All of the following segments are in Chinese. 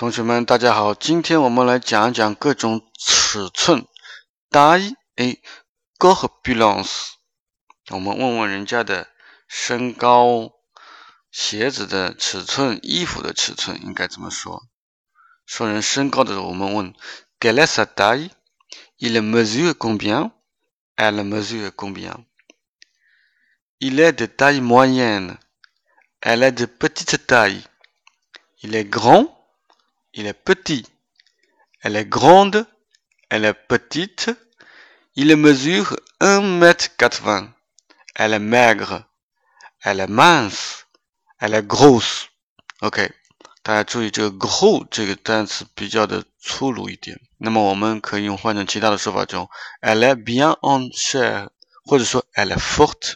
同学们，大家好，今天我们来讲一讲各种尺寸。taille et corpulence。我们问问人家的身高、鞋子的尺寸、衣服的尺寸应该怎么说？说人身高的时候，我们问 quelle est sa taille？Il mesure combien？Elle mesure combien？Il est de taille moyenne？Elle est de petite taille？Il est grand？il est petit. Elle est grande. Elle est petite. Il mesure 1 mètre 80. Elle est maigre. Elle est mince. Elle est grosse. OK，大家注意这个 “gross” 这个单词比较的粗鲁一点。那么我们可以用换成其他的说法，就 “Elle est bien en chair”，或者说 “Elle est forte”。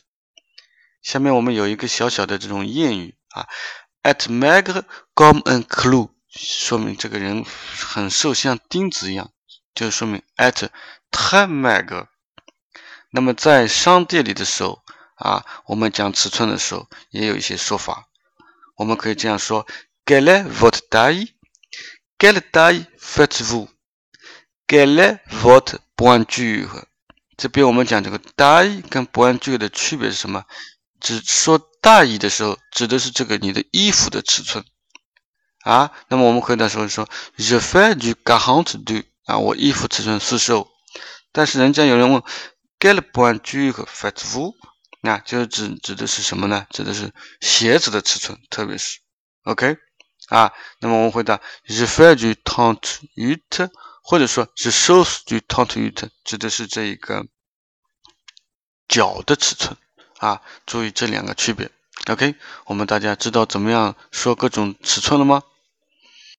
下面我们有一个小小的这种谚语啊：“être maigre comme un clou”。 说明这个人很瘦像钉子一样就说明 at ten meg 那么在商店里的时候啊我们讲尺寸的时候也有一些说法。我们可以这样说：gelle vaut for dai get ready for to do get ready for to born to do 这边我们讲这个 dai 跟 born to do 的区别是什么？指说大意的时候指的是这个你的衣服的尺寸。啊，那么我们回答说说，je fais du quarante-deux 啊，我衣服尺寸四十五。但是人家有人问，quelle pointure faites-vous？那就是指指的是什么呢？指的是鞋子的尺寸，特别是，OK？啊，那么我们回答，je fais du trente-huit，或者说，je chausse du trente-huit，指的是这一个脚的尺寸。啊，注意这两个区别，OK？我们大家知道怎么样说各种尺寸了吗？